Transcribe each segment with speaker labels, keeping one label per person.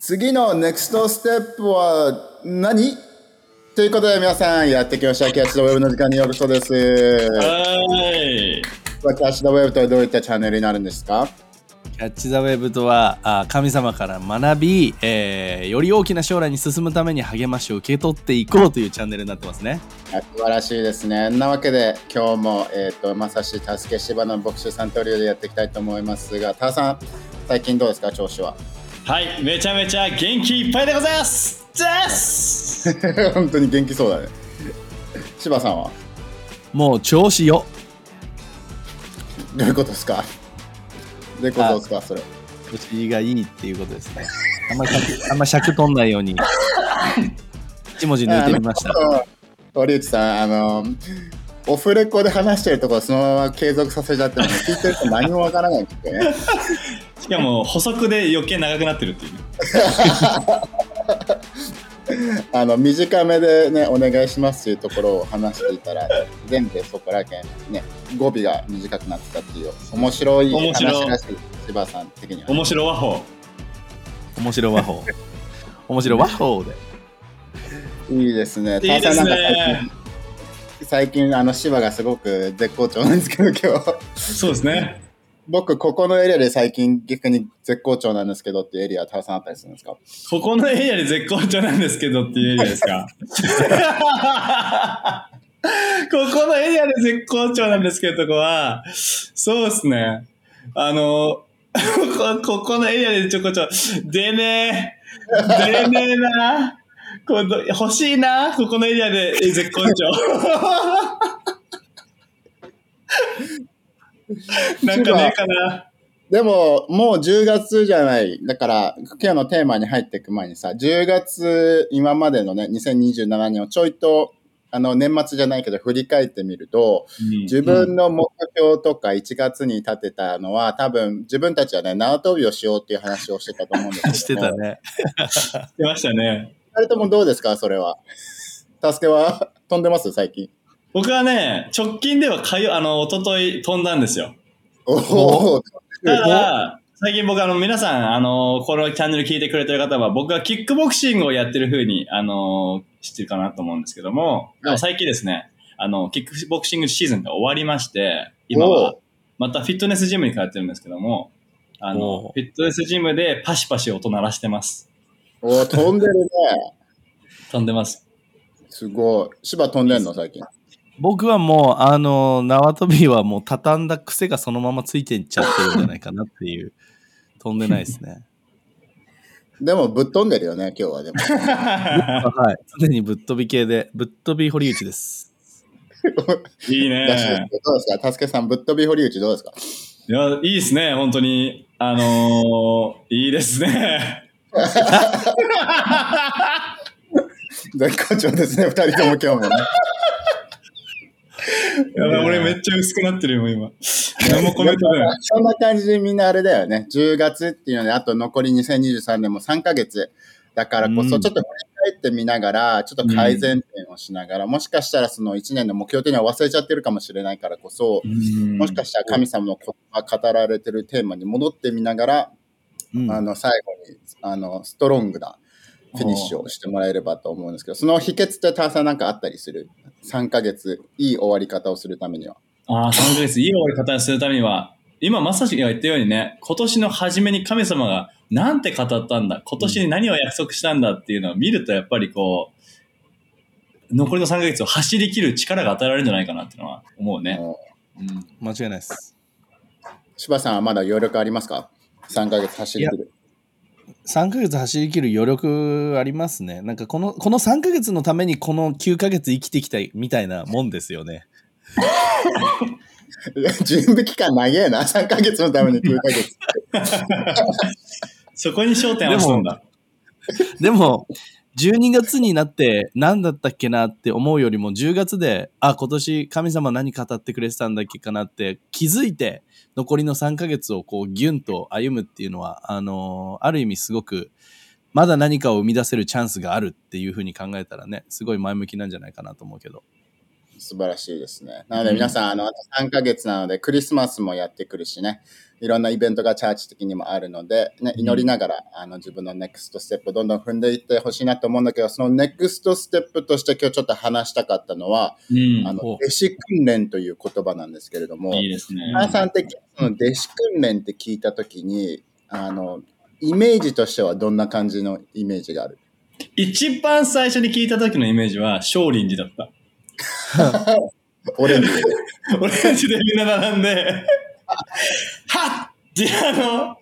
Speaker 1: 次のネクストステップは何？ということで皆さんやってきました。キャッチ・ザ・ウェブの時間にようこそです。
Speaker 2: はい。
Speaker 1: キャッチ・ザ・ウェブとはどういったチャンネルになるんですか？
Speaker 3: キャッチ・ザ・ウェブとはあ神様から学び、えーより大きな将来に進むために励ましを受け取っていこうというチャンネルになってますね。
Speaker 1: はい素晴らしいですね。なわけで今日も、えー、とまさし助け芝の牧師さんトリオでやっていきたいと思いますが、ターさん、最近どうですか、調子は。
Speaker 2: はい、めちゃめちゃ元気いっぱいでございますです
Speaker 1: 本当に元気そうだね。芝さんは？
Speaker 3: もう調子よ。
Speaker 1: どういうことですか？どういうことですか、それ。
Speaker 3: 調子がいいっていうことですね。あんま尺あんま尺取んないように一文字抜いてみました。
Speaker 1: 堀内さん、あの、オフレコで話してるところそのまま継続させちゃってもね聞いてると何もわからないんですよね。
Speaker 2: しかも補足で余計長くなってるっていうね。
Speaker 1: あの短めでねお願いしますっていうところを話していたら全部そこらけんね語尾が短くなってたっていう面白い
Speaker 2: 面白い
Speaker 1: 話らしい柴さん的には。
Speaker 2: 面白和法。
Speaker 3: 面白和法。面白和法で。
Speaker 1: いいですね。
Speaker 2: いいです
Speaker 1: ターさんなんか
Speaker 2: ね。
Speaker 1: 最近あの芝がすごく絶好調なんですけど今日
Speaker 2: そうですね。
Speaker 1: 僕ここのエリアで最近逆に絶好調なんですけどっていうエリアターさんあったりするんですか？
Speaker 2: ここのエリアで絶好調なんですけどっていうエリアですか？ここのエリアで絶好調なんですけどとこは、そうですね。あの、こここのエリアでちょこちょ、出ねえ、出ねえな。この欲しいな、ここのエリアで絶好調。なんかねえかな。
Speaker 1: でも、もう10月じゃない。だから、今日のテーマに入っていく前にさ、10月、今までのね、2027年をちょいと、あの、年末じゃないけど、振り返ってみると、自分の目標とか1月に立てたのは、多分、自分たちはね、縄跳びをしようっていう話をしてたと思うんですけど。
Speaker 3: してた。ね。
Speaker 2: 出ましたね。
Speaker 1: 二人ともどうですか、それは？助けは？飛んでます？最近。
Speaker 2: 僕はね、直近ではかよ、あの、一昨日飛んだんですよ。
Speaker 1: おお。
Speaker 2: ただ、最近僕あの、皆さん、あの、このチャンネル聞いてくれてる方は、僕がキックボクシングをやってる風に、あの、知ってるかなと思うんですけども、でも最近ですね、あの、キックボクシングシーズンが終わりまして、今は、またフィットネスジムに通ってるんですけども、あの
Speaker 3: お、
Speaker 2: フィットネスジムでパシパシ音鳴らしてます。
Speaker 1: お飛んでるね。
Speaker 2: 飛んでます。
Speaker 1: すごい。芝飛んでんの最近。
Speaker 3: 僕はもう、あの、縄跳びはもう畳んだ癖がそのままついていっちゃってるんじゃないかなっていう。飛んでないですね。
Speaker 1: でも、ぶっ飛んでるよね、今日はでも。
Speaker 3: はい。常にぶっ飛び系で、ぶっ飛び堀内です。
Speaker 2: いいね。
Speaker 1: どうですか？たすけさん、ぶっ飛び堀内どうですか？
Speaker 2: いや、いいですね、本当に。あのー、いいですね。
Speaker 1: 絶好調ですね、二人とも今日もね。
Speaker 2: やばい俺めっちゃ薄くなってるよ、今。何もコメントない。
Speaker 1: そんな感じでみんなあれだよね。10月っていうので、あと残り2023年も3ヶ月。だからこそ、
Speaker 3: うん
Speaker 1: ちょっと振り返ってみながら、ちょっと改善点をしながら、もしかしたらその1年の目標点には忘れちゃってるかもしれないからこそ、もしかしたら神様の言葉語られてるテーマに戻ってみながら、
Speaker 3: うん
Speaker 1: あの、最後に、あの、ストロングなフィニッシュをしてもらえればと思うんですけど、その秘訣ってターさんなんかあったりする ?3 ヶ月、いい終わり方をするためには。
Speaker 2: ああ、3ヶ月、いい終わり方にするためには、今まさしが言ったようにね、今年の初めに神様がなんて語ったんだ、今年に何を約束したんだっていうのを見ると、やっぱりこう、残りの3ヶ月を走り切る力が与えられるんじゃないかなっていうのは思うね。うん
Speaker 3: 間違いないです。
Speaker 1: 柴さんはまだ余力ありますか？?3 ヶ月走り切る。
Speaker 3: 3ヶ月走り切る余力ありますね。なんかこの、この3ヶ月のためにこの9ヶ月生きてきたいみたいなもんですよね。
Speaker 1: 準備期間長えな。3ヶ月のために9ヶ月。
Speaker 2: そこに焦点んだ。
Speaker 3: でも、12月になって何だったっけなって思うよりも10月で、あ、今年神様何語ってくれてたんだっけかなって気づいて残りの3ヶ月をこうギュンと歩むっていうのは、あのーある意味すごくまだ何かを生み出せるチャンスがあるっていうふうに考えたらね、すごい前向きなんじゃないかなと思うけど。
Speaker 1: 素晴らしいですね。なので皆さん、あの、あと3ヶ月なので、クリスマスもやってくるしね、いろんなイベントがチャーチ的にもあるので、ね、祈りながら、あの、自分のネクストステップをどんどん踏んでいってほしいなと思うんだけど、そのネクストステップとして今日ちょっと話したかったのは、
Speaker 2: うん
Speaker 1: あの、
Speaker 3: お
Speaker 1: 弟子訓練という言葉なんですけれども、
Speaker 2: いいですね。
Speaker 1: 皆さん的の弟子訓練って聞いたときに、あの、イメージとしてはどんな感じのイメージがある？
Speaker 2: 一番最初に聞いた時のイメージは少林寺だった。
Speaker 1: オレンジ。
Speaker 2: オレンジで みんな並んで、はっってあの、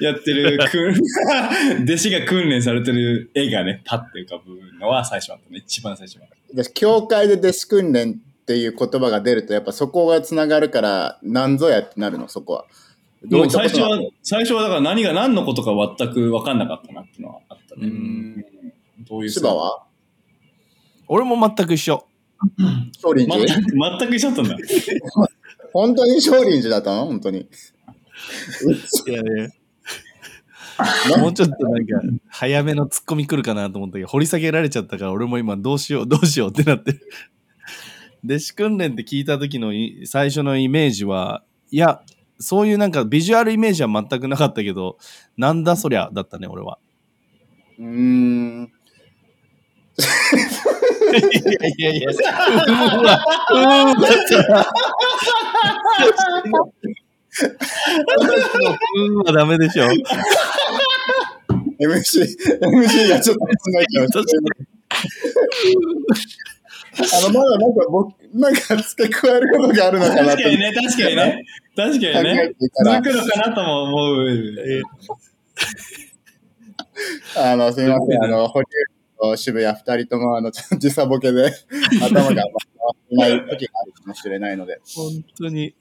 Speaker 2: やってる、くん弟子が訓練されてる絵がね、パッて浮かぶのは最初あったね。一番最初は。
Speaker 1: 私教会で弟子訓練っていう言葉が出ると、やっぱそこがつながるから、なんぞやってなるの、そこは。どう
Speaker 2: 最初は、最初はだから何が何のことか全く分かんなかったなっていうのはあったね。
Speaker 3: うん
Speaker 2: どういう
Speaker 1: 芝は？
Speaker 3: 俺も全く一緒。
Speaker 1: 少林
Speaker 2: 全
Speaker 1: 寺
Speaker 2: く全く一緒だったんだ。
Speaker 1: 本当に少林寺だったの？本当に。
Speaker 3: いやね。もうちょっとなんか、早めのツッコミ来るかなと思ったけど、掘り下げられちゃったから、俺も今どうしよう、どうしようってなってる。弟子訓練って聞いた時のい最初のイメージは、いや、そういうなんかビジュアルイメージは全くなかったけど、なんだそりゃだったね、俺は。
Speaker 1: うーん。
Speaker 3: いやいやいや、うわ、うわ、うんはダメでしょ。
Speaker 1: MC、MC がちょっと考えちゃう。あの、まだなんか僕、なんか付け加えることがあるのかなと
Speaker 2: 確かにね、確かにね。確かにね。続くのかなとも思う。
Speaker 1: あの、すみません。あの、堀内と渋谷二人とも、あの、時差ボケで頭が回ってない時があるかもしれないので。
Speaker 3: 本当に。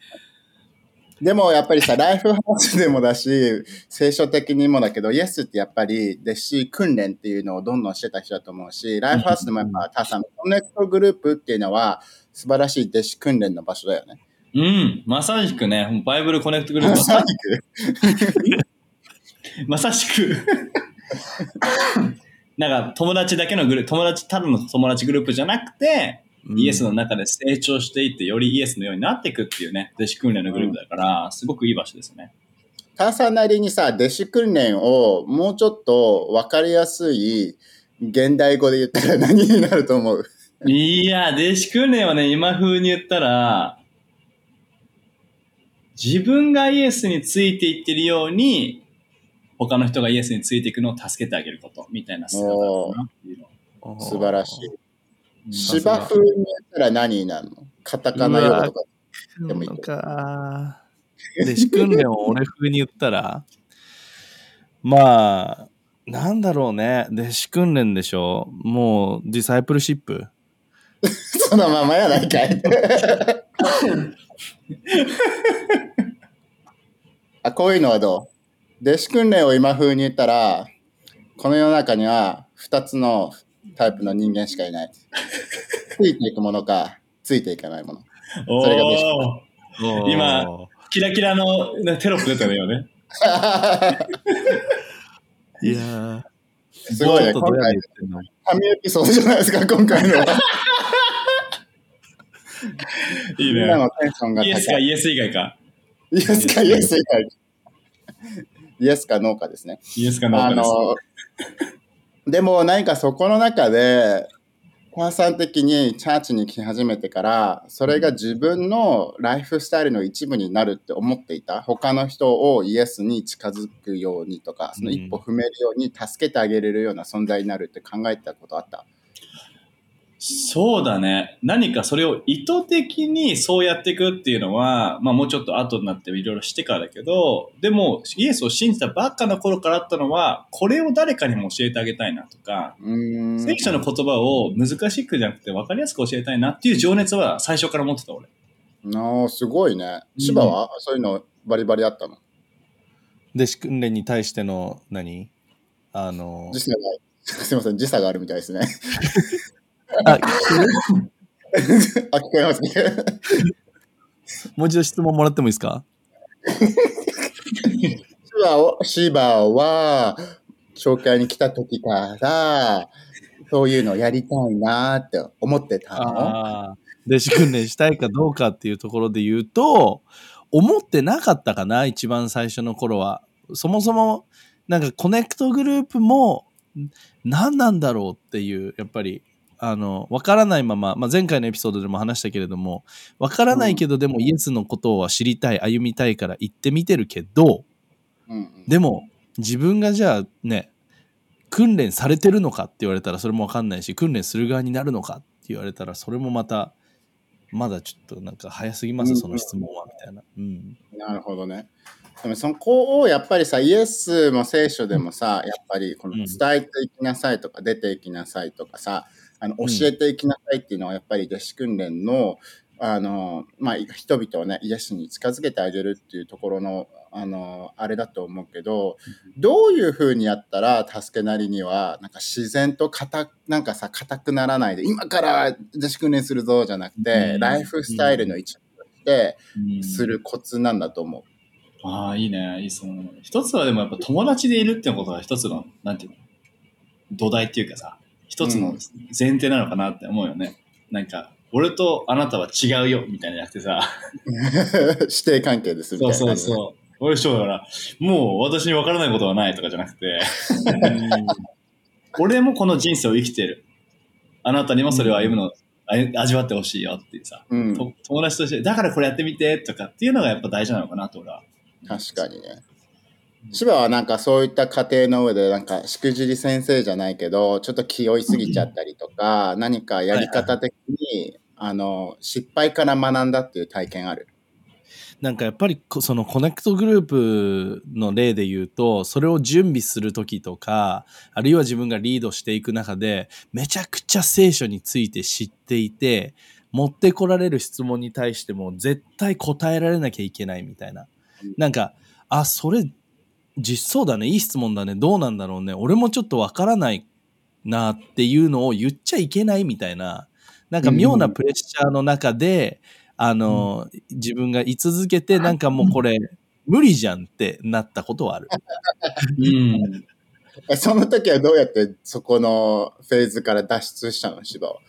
Speaker 1: でも、やっぱりさ、ライフハウスでもだし、聖書的にもだけど、イエスってやっぱり弟子訓練っていうのをどんどんしてた人だと思うし、ライフハウスでもやっぱ、タさん、コネクトグループっていうのは、素晴らしい弟子訓練の場所だよね。
Speaker 2: うん、まさしくね、バイブルコネクトグループ。は
Speaker 1: まさにく。
Speaker 2: まさしく。なんか友達だけのグループ、友達、ただの友達グループじゃなくて、イエスの中で成長していって、よりイエスのようになっていくっていうね、弟子訓練のグループだから、すごくいい場所ですね。
Speaker 1: ターさんなりにさ、弟子訓練をもうちょっと分かりやすい現代語で言ったら何になると思う？
Speaker 2: いや、弟子訓練はね、今風に言ったら、自分がイエスについていってるように、他の人がイエスについていくのを助けてあげること、みたいな姿だなっていうの。
Speaker 1: 素晴らしい。
Speaker 2: うん
Speaker 1: 芝生に言ったら何になるの？カタカナ用語とか。でもいい
Speaker 3: か、弟子訓練を俺風に言ったら、まあ、なんだろうね。弟子訓練でしょ。もう、ディサイプルシップ。
Speaker 1: そのままやないかい。あ、こういうのはどう？弟子訓練を今風に言ったら、この世の中には2つのタイプの人間しかいない。ついていくものか、ついていかないもの。
Speaker 2: お
Speaker 1: それが弟
Speaker 2: ー今キラキラのねテロップ出たねよね。
Speaker 3: いやー、
Speaker 1: すごいね。今回神エピソードじゃないですか、今回のは。
Speaker 2: いいね。
Speaker 1: テンションが
Speaker 2: イエス。かイエス以外か。
Speaker 1: イエスかイエス以外。イエスかノーかですね。
Speaker 2: イエスかノー
Speaker 1: あ
Speaker 2: かです。
Speaker 1: の、でも何かそこの中で、母さん的にチャーチに来始めてから、それが自分のライフスタイルの一部になるって思っていた？他の人をイエスに近づくようにとか、その一歩踏めるように助けてあげれるような存在になるって考えたことあった？
Speaker 2: そうだね。何かそれを意図的にそうやっていくっていうのは、まあもうちょっと後になっていろいろしてからだけど、でもイエスを信じたばっかの頃からあったのは、これを誰かにも教えてあげたいなとか、
Speaker 1: うーん。
Speaker 2: 聖書の言葉を難しくじゃなくて分かりやすく教えたいなっていう情熱は最初から持ってた俺。
Speaker 1: ああ、すごいね。芝は、そういうのバリバリあったの？
Speaker 3: 弟子訓練に対しての何？あの
Speaker 1: 時差が、すいません、時差があるみたいですね。
Speaker 3: あ
Speaker 1: あ、聞こえますね。
Speaker 3: もう一度質問もらってもいいですか？
Speaker 1: シバをシバは、紹介に来た時から、そういうのやりたいなーって思ってたの。
Speaker 3: 弟子訓練したいかどうかっていうところで言うと、思ってなかったかな、一番最初の頃は。そもそも、なんかコネクトグループも、何なんだろうっていう、やっぱり、あの、わからないまま、まあ、前回のエピソードでも話したけれども、わからないけど、でもイエスのことは知りたい、歩みたいから行ってみてるけど、
Speaker 1: うんうん
Speaker 3: でも、自分がじゃあね、訓練されてるのかって言われたらそれもわかんないし、訓練する側になるのかって言われたらそれもまた、まだちょっとなんか早すぎます、
Speaker 1: うん
Speaker 3: その質問は、みたいな。うん。
Speaker 1: なるほどね。でもそこをやっぱりさ、イエスも聖書でもさ、やっぱりこの
Speaker 3: うん
Speaker 1: 伝えていきなさいとか出ていきなさいとかさ、あの
Speaker 3: うん。
Speaker 1: 教えていきなさいっていうのはやっぱり弟子訓練の、あの、まあ、人々をね、イエスに近づけてあげるっていうところの、あの、あれだと思うけど、どういうふうにやったら助けなりには、なんか自然と硬、なんかさ、硬くならないで、今から弟子訓練するぞじゃなくて、
Speaker 2: うん。
Speaker 1: ライフスタイルの一部として、
Speaker 2: うん。
Speaker 1: するコツなんだと思う。
Speaker 2: ああ、いいね。いいその一つはでもやっぱ友達でいるってことが一つの、なんていうの、土台っていうかさ、一つの前提なのかなって思うよね。なんか、俺とあなたは違うよ、みたいなじゃなくてさ、
Speaker 1: 師弟関係ですみた
Speaker 2: そ
Speaker 1: いうな感じで。
Speaker 2: そうそう。俺そうだから、もう私に分からないことはないとかじゃなくて、俺もこの人生を生きてる。あなたにもそれを歩むの、あ味わってほしいよっていうさ、
Speaker 1: うん、
Speaker 2: と友達として、だからこれやってみてとかっていうのがやっぱ大事なのかなと俺は。
Speaker 1: 確かにね。芝はなんかそういった過程の上でなんかしくじり先生じゃないけどちょっと気負いすぎちゃったりとか何かやり方的にあの失敗から学んだっていう体験ある。
Speaker 3: なんかやっぱりこそのコネクトグループの例で言うとそれを準備する時とかあるいは自分がリードしていく中でめちゃくちゃ聖書について知っていて持ってこられる質問に対しても絶対答えられなきゃいけないみたいな。
Speaker 1: うん。
Speaker 3: なんかあそれ実そうだねいい質問だねどうなんだろうね俺もちょっとわからないなっていうのを言っちゃいけないみたいななんか妙なプレッシャーの中で、あの、自分が居続けて、なんかもうこれ、無理じゃんってなったことはある。
Speaker 2: うん。
Speaker 1: えその時はどうやってそこのフェーズから脱出したの芝は？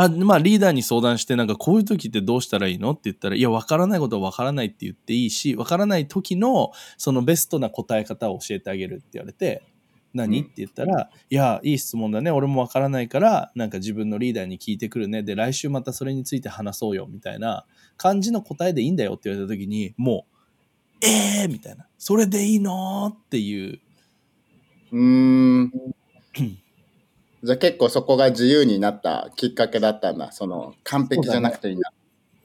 Speaker 3: あまあリーダーに相談してなんかこういう時ってどうしたらいいのって言ったらいや分からないことは分からないって言っていいし分からない時のそのベストな答え方を教えてあげるって言われて何、
Speaker 1: うん
Speaker 3: って言ったらいやいい質問だね俺も分からないからなんか自分のリーダーに聞いてくるねで来週またそれについて話そうよみたいな感じの答えでいいんだよって言われた時にもうえーみたいなそれでいいのっていう
Speaker 1: うーん。じゃあ結構そこが自由になったきっかけだったんだ。その完璧じゃなくていいんだ。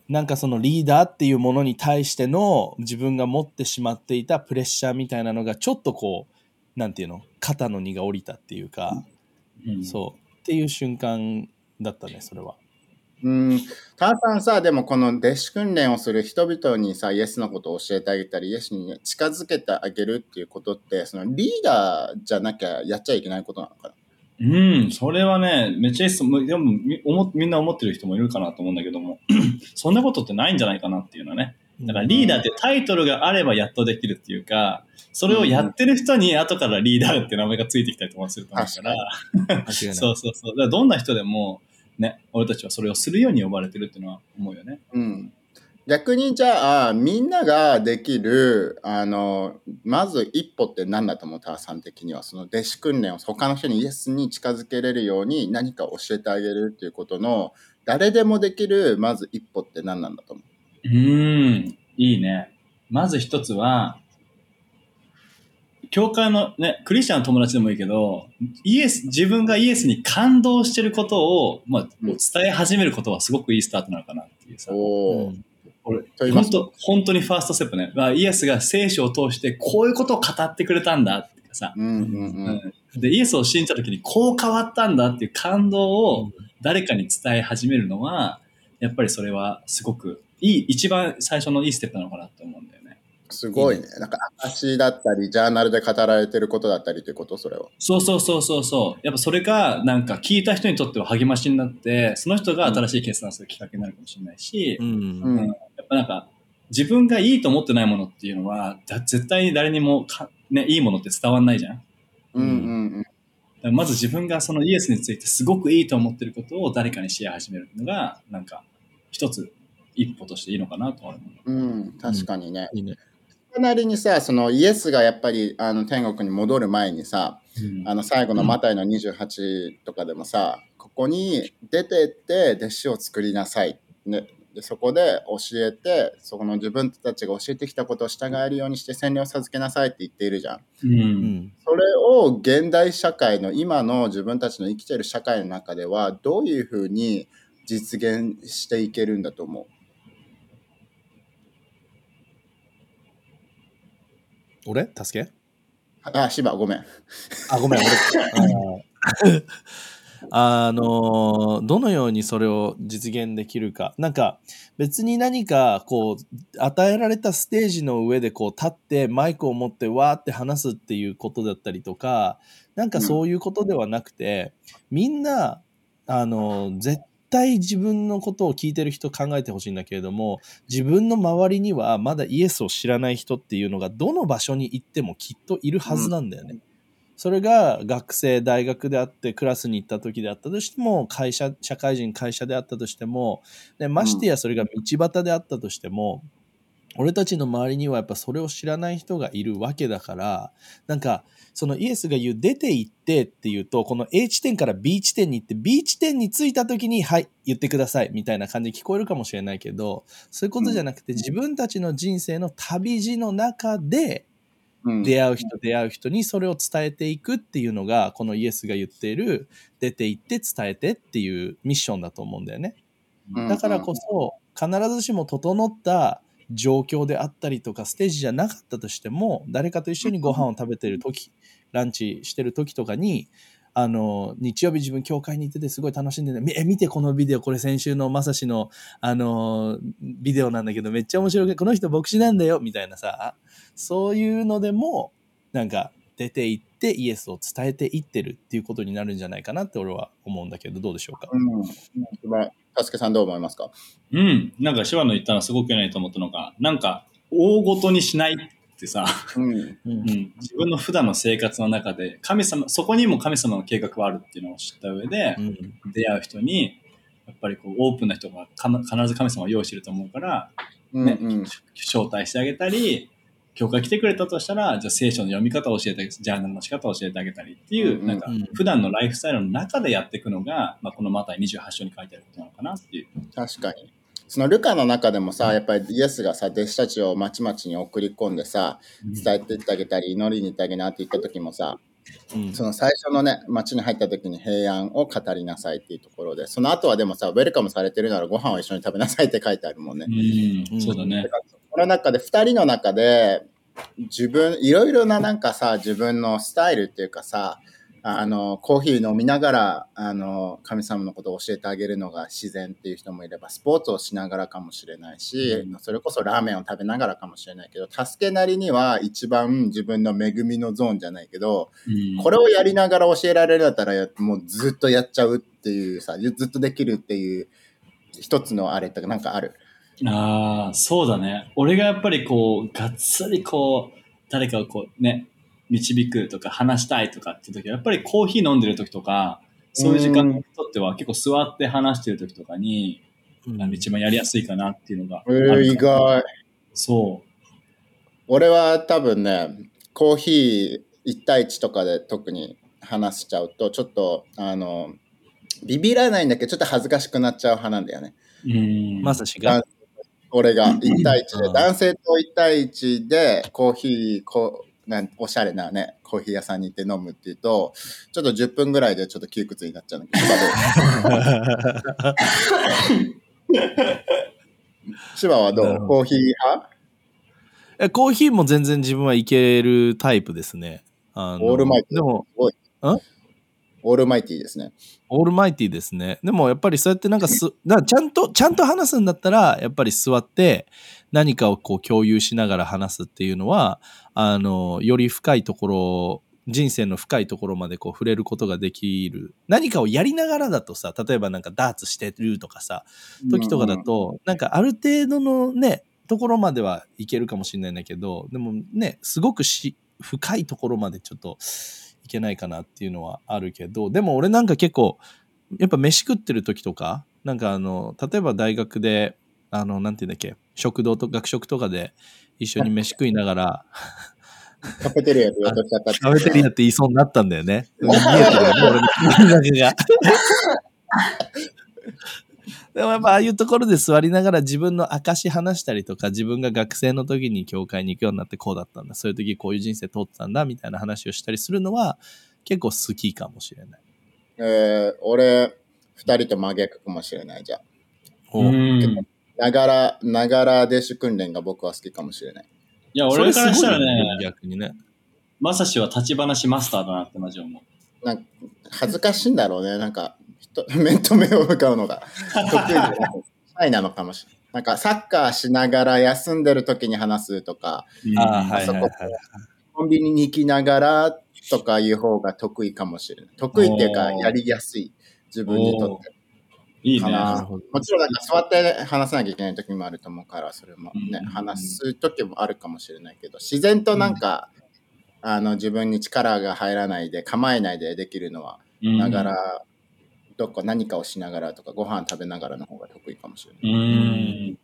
Speaker 3: なんかそのリーダーっていうものに対しての自分が持ってしまっていたプレッシャーみたいなのがちょっとこうなんていうの肩の荷が下りたっていうか、
Speaker 2: うん
Speaker 3: そうっていう瞬間だったねそれは。
Speaker 1: うん。ターさんさ、でもこの弟子訓練をする人々にさ、イエスのことを教えてあげたり、イエスに近づけてあげるっていうことって、そのリーダーじゃなきゃやっちゃいけないことなのかな？
Speaker 2: うん、それはね、めっちゃいいっす。でもみ思みんな思ってる人もいるかなと思うんだけども、そんなことってないんじゃないかなっていうのはね。だからリーダーってタイトルがあればやっとできるっていうか、それをやってる人に後からリーダーって名前がついてきたりとかすると思うから、
Speaker 3: 間違いない
Speaker 2: そうそうそう。だからどんな人でも、ね、俺たちはそれをするように呼ばれてるっていうのは思うよね。
Speaker 1: うん。逆にじゃあ、みんなができる、あの、まず一歩って何だと思う？ターさん的には、その弟子訓練を他の人にイエスに近づけれるように何か教えてあげるっていうことの、誰でもできる、まず一歩って何なんだと思う？
Speaker 2: うーん、いいね。まず一つは、教会のね、クリスチャンの友達でもいいけど、イエス、自分がイエスに感動してることを、まあ、
Speaker 1: うん。
Speaker 2: 伝え始めることはすごくいいスタートなのかなっていうさ。
Speaker 1: おー。
Speaker 3: うん
Speaker 2: 本当本当にファーストステップね。まあ、イエスが聖書を通してこういうことを語ってくれたんだってさ、
Speaker 1: うんうんうん。
Speaker 2: うんで、イエスを信じた時にこう変わったんだっていう感動を誰かに伝え始めるのは、やっぱりそれはすごくいい、一番最初のいいステップなのかなと思うんだよね。
Speaker 1: すごいね。なんか、証だったり、ジャーナルで語られてることだったりということ、それは。
Speaker 2: そうそうそうそうそう。やっぱそれがなんか聞いた人にとっては励ましになって、その人が新しい決断するきっかけになるかもしれないし、
Speaker 3: うん
Speaker 1: うん
Speaker 2: うんやっぱなんか自分がいいと思ってないものっていうのは、だ絶対に誰にもか、ね、いいものって伝わんないじゃん。
Speaker 1: うんうんうん。
Speaker 2: らまず自分がそのイエスについてすごくいいと思ってることを誰かにシェア始めるのが、なんか一つ一歩としていいのかなと思う。
Speaker 1: うん、確かにね。
Speaker 3: いいね。
Speaker 1: それなりにさ、そのイエスがやっぱりあの天国に戻る前にさ、
Speaker 2: うん
Speaker 1: あの最後のマタイの28とかでもさ、ここに出てって弟子を作りなさい。ね、でそこで教えて、そこの自分たちが教えてきたことを従えるようにして洗礼を授けなさいって言っているじゃん。
Speaker 2: う
Speaker 3: ん。
Speaker 1: それを現代社会の今の自分たちの生きてる社会の中ではどういうふうに実現していけるんだと思う
Speaker 3: 俺？助け
Speaker 1: あ、芝、ごめん。
Speaker 3: あ、ごめん、俺。あのどのようにそれを実現できるか。なんか別に何かこう与えられたステージの上でこう立ってマイクを持ってわーって話すっていうことだったりとか、なんかそういうことではなくて、みんな、あの絶対自分のことを聞いてる人考えてほしいんだけれども、自分の周りにはまだイエスを知らない人っていうのがどの場所に行ってもきっといるはずなんだよね。それが学生、大学であって、クラスに行った時であったとしても、会社、社会人、会社であったとしても、でましてやそれが道端であったとしても、俺たちの周りにはやっぱそれを知らない人がいるわけだから、なんか、そのイエスが言う出て行ってっていうと、この A 地点から B 地点に行って、B 地点に着いた時に、はい、言ってください、みたいな感じに聞こえるかもしれないけど、そういうことじゃなくて、自分たちの人生の旅路の中で、
Speaker 1: うん、
Speaker 3: 出会う人出会う人にそれを伝えていくっていうのがこのイエスが言っている出て行って伝えてっていうミッションだと思うんだよね。
Speaker 1: うん。
Speaker 3: だからこそ必ずしも整った状況であったりとかステージじゃなかったとしても誰かと一緒にご飯を食べてる時ランチしてる時とかにあの日曜日自分教会に行っててすごい楽しんでねみえ見てこのビデオこれ先週のまさしのあのビデオなんだけどめっちゃ面白い。この人牧師なんだよみたいなさそういうのでもなんか出て行ってイエスを伝えていってるっていうことになるんじゃないかなって俺は思うんだけどどうでしょうか、
Speaker 1: うん。まあ、たすけさんどう思いますか？
Speaker 2: うん。なんか、シワの言ったのすごくないと思ったのが、なんか、大ごとにしないってさ、
Speaker 1: うん。
Speaker 3: う
Speaker 2: うんん、自分の普段の生活の中で、神様、そこにも神様の計画はあるっていうのを知った上で、
Speaker 3: うん
Speaker 2: 出会う人に、やっぱりこう、オープンな人がかな必ず神様を用意してると思うから、
Speaker 1: うん。
Speaker 2: ね
Speaker 1: うん。
Speaker 2: 招待してあげたり、教会来てくれたとしたら、じゃあ聖書の読み方を教えてジャーナルの仕方を教えてあげたりっていう、
Speaker 1: うん
Speaker 2: なんか
Speaker 3: うん、
Speaker 2: 普段のライフスタイルの中でやっていくのが、まあ、このマタイ28章に書いてあることなのかなっていう。
Speaker 1: 確かに。そのルカの中でもさ、やっぱりイエスがさ、弟子たちをまちまちに送り込んでさ、伝えてってあげたり、祈りに行ってあげなって言った時もさ、
Speaker 3: うん
Speaker 1: その最初のね、町に入った時に平安を語りなさいっていうところで、その後はでもさ、ウェルカムされてるならご飯を一緒に食べなさいって書いてあるもんね。
Speaker 2: うん、そうだね。
Speaker 1: この中で、2人の中で、自分、いろいろななんかさ、自分のスタイルっていうかさ、ああの、コーヒー飲みながら、あの、神様のことを教えてあげるのが自然っていう人もいれば、スポーツをしながらかもしれないし、それこそラーメンを食べながらかもしれないけど、助けなりには一番自分の恵みのゾーンじゃないけど、
Speaker 2: うん
Speaker 1: これをやりながら教えられるだったら、もうずっとやっちゃうっていうさ、ずっとできるっていう、一つのあれとかなんかある？
Speaker 2: ああ、そうだね。俺がやっぱりこう、がっつりこう、誰かをこうね、導くとか話したいとかっていう時は、やっぱりコーヒー飲んでる時とか、そういう時間にとっては結構座って話してる時とかに、
Speaker 3: うん
Speaker 2: あの一番やりやすいかなっていうのがあ
Speaker 1: え
Speaker 2: るかな。
Speaker 1: ー、意外。
Speaker 2: そ
Speaker 1: 俺は多分ね、コーヒー1対1とかで特に話しちゃうと、ちょっと、あの、ビビらないんだけど、ちょっと恥ずかしくなっちゃう派なんだよね。
Speaker 2: う。うん。
Speaker 3: まさしが
Speaker 1: 俺が1対1で、
Speaker 3: うん
Speaker 1: 男性と1対1でコーヒーこうなんおしゃれなね、コーヒー屋さんに行って飲むっていうと、ちょっと10分ぐらいでちょっと窮屈になっちゃうんだけど、芝はど。うコーヒー派？
Speaker 3: えコーヒーも全然自分はいけるタイプですね。あの
Speaker 1: オールマイティ
Speaker 3: でも、
Speaker 1: オールマイティですね。
Speaker 3: オールマイティですね。でもやっぱりそうやってなんかす、だからちゃんと、ちゃんと話すんだったら、やっぱり座って何かをこう共有しながら話すっていうのは、あの、より深いところ、人生の深いところまでこう触れることができる。何かをやりながらだとさ、例えばなんかダーツしてるとかさ、時とかだと、なんかある程度のね、ところまではいけるかもしれないんだけど、でもね、すごくし深いところまでちょっといけないかなっていうのはあるけど、でも俺なんか結構、やっぱ飯食ってる時とか、なんかあの、例えば大学で、あの、なんていうんだっけ、食堂と学食とかで一緒に飯食いながら、
Speaker 1: カフェテリアで言おうとしちゃったって
Speaker 3: カフェテリアって言いそうになったんだよね。見えてるよね、俺の真ん中が。でもやっぱああいうところで座りながら自分の証話したりとか、自分が学生の時に教会に行くようになってこうだったんだ、そういう時こういう人生通ってたんだみたいな話をしたりするのは結構好きかもしれない。
Speaker 1: えー、俺、二人と真逆かもしれない、じゃあ。
Speaker 3: お
Speaker 2: うん
Speaker 1: ながら、ながら弟子訓練が僕は好きかもしれない。
Speaker 2: いや、俺からしたらね、
Speaker 3: 逆にね。
Speaker 2: まさしは立ち話マスターだなってマジ思う。
Speaker 1: なんか恥ずかしいんだろうね。なんか、人 面と目を向かうのが得意じゃない。なのかもしれない。なんか、サッカーしながら休んでる時に話すとか。コンビニに行きながらとかいう方が得意かもしれない。得意っていうか、やりやすい。自分にとって。
Speaker 2: いいね。
Speaker 1: もちろんなんか座って話さなきゃいけない時もあると思うから、それもね、
Speaker 2: うん
Speaker 1: 話す時もあるかもしれないけど、自然となんか、あの自分に力が入らないで、構えないでできるのは、
Speaker 2: うん
Speaker 1: ながら、どっか何かをしながらとか、ご飯食べながらの方が得意かもしれない。
Speaker 2: うん。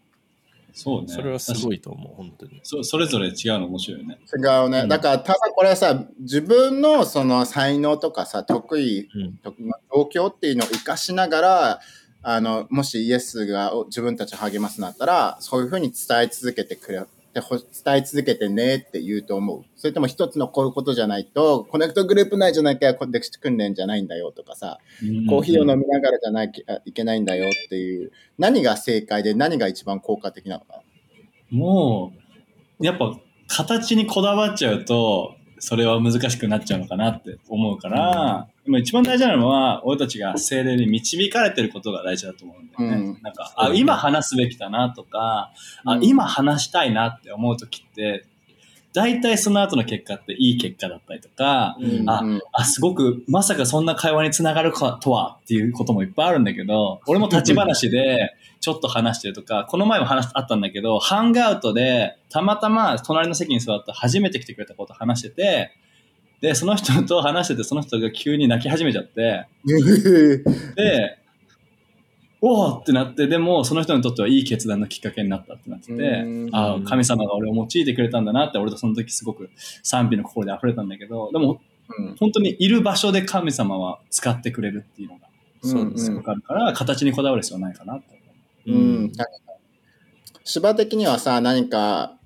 Speaker 2: そうね。
Speaker 3: それはすごいと思う、本当に。
Speaker 2: そそれぞれ違うの面白いよね。
Speaker 1: 違うね。
Speaker 3: うん
Speaker 1: だから、ただこれはさ、自分のその才能とかさ、得意、
Speaker 3: うん
Speaker 1: とまあ状況っていうのを活かしながら、あの、もしイエスがお自分たちを励ますんだったら、そういうふうに伝え続けてくれてほ、伝え続けてねって言うと思う。それとも一つのこういうことじゃないと、コネクトグループ内じゃなきゃコネクト訓練じゃないんだよとかさ、コーヒーを飲みながらじゃないきゃいけないんだよっていう、何が正解で何が一番効果的なのかな。
Speaker 2: もう、やっぱ形にこだわっちゃうと、それは難しくなっちゃうのかなって思うから、でも一番大事なのは、俺たちが精霊に導かれてることが大事だと思うんだよね。
Speaker 1: うん
Speaker 2: なんか、あ、今話すべきだなとか、あ
Speaker 1: うん
Speaker 2: 今話したいなって思うときって、大体その後の結果っていい結果だったりとか、
Speaker 3: うん
Speaker 2: あ
Speaker 1: うん。
Speaker 2: あ、すごく、まさかそんな会話につながるかとはっていうこともいっぱいあるんだけど、俺も立ち話でちょっと話してるとか、この前も話あったんだけど、ハンガウトでたまたま隣の席に座って初めて来てくれたこと話してて、で、その人と話してて、その人が急に泣き始めちゃって、で、おおってなって、でもその人にとってはいい決断のきっかけになったってなってて
Speaker 1: うん、
Speaker 2: ああ、神様が俺を用いてくれたんだなって、俺とその時すごく賛美の心で溢れたんだけど、でも
Speaker 1: うん。
Speaker 2: 本当にいる場所で神様は使ってくれるっていうのが
Speaker 3: そうです
Speaker 2: すごくあるから、形にこだわる必要はないかなって。
Speaker 1: う
Speaker 3: うん
Speaker 1: 芝的にはさ、何か、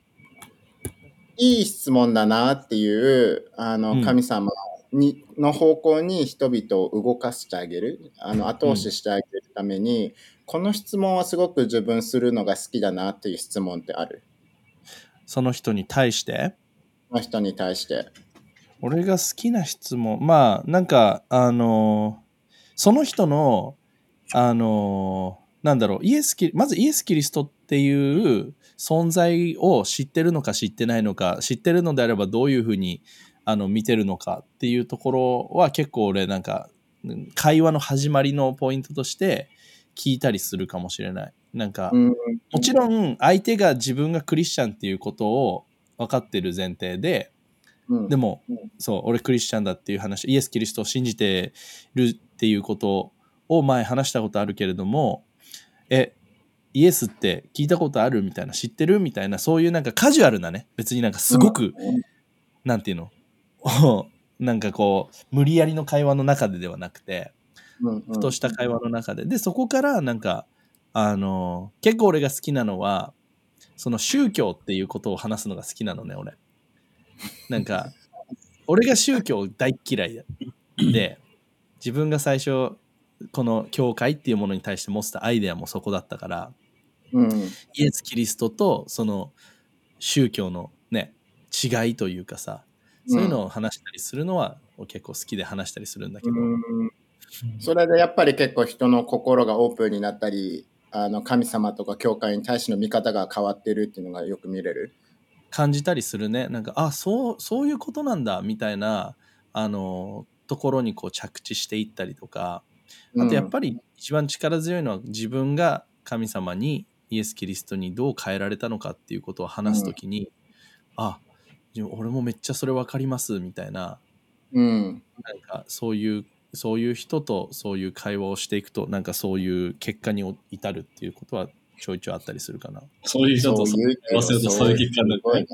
Speaker 1: いい質問だなっていう、あの、
Speaker 3: うん。
Speaker 1: 神様に、の方向に人々を動かしてあげる、あの、後押ししてあげるために、この質問はすごく自分するのが好きだなっていう質問ってある。
Speaker 3: その人に対して、
Speaker 1: この人に対して。
Speaker 3: 俺が好きな質問、まあ、なんか、あのーその人の、あのーなんだろう、イエスキリ、まずイエス・キリストっていう存在を知ってるのか知ってないのか、知ってるのであればどういうふうにあの見てるのかっていうところは結構俺なんか、うん会話の始まりのポイントとして聞いたりするかもしれない。なんか、
Speaker 1: うん、
Speaker 3: もちろん相手が自分がクリスチャンっていうことを分かってる前提で、
Speaker 1: うん、
Speaker 3: でも
Speaker 1: うん、
Speaker 3: そう、俺クリスチャンだっていう話、イエス・キリストを信じてるっていうことを前話したことあるけれども、え、イエスって聞いたことあるみたいな、知ってるみたいな、そういうなんかカジュアルなね、別になんかすごく、なんていうの、なんかこう、無理やりの会話の中でではなくて、
Speaker 1: うん、
Speaker 3: ふとした会話の中で、で、そこからなんか、あの、結構俺が好きなのは、その宗教っていうことを話すのが好きなのね、俺。なんか、俺が宗教大嫌いで、自分が最初、この教会っていうものに対して持ってたアイデアもそこだったから、
Speaker 1: うん、
Speaker 3: イエス・キリストとその宗教のね、違いというかさ、そういうのを話したりするのは結構好きで話したりするんだけど、
Speaker 1: うん。それでやっぱり結構人の心がオープンになったり、あの神様とか教会に対しての見方が変わってるっていうのがよく見れる？
Speaker 3: 感じたりするね。なんかあそうそういうことなんだみたいなあのところにこう着地していったりとか。あとやっぱり一番力強いのは自分が神様にイエス・キリストにどう変えられたのかっていうことを話すときに、あじ俺もめっちゃそれ分かりますみたいな
Speaker 1: うん。
Speaker 3: なんかそういう、そういう人とそういう会話をしていくと、なんかそういう結果に至るっていうことはちょいちょいあったりするかな。
Speaker 2: そういう人と
Speaker 1: そういう
Speaker 2: 合わせるとそういう結果になる
Speaker 1: ね。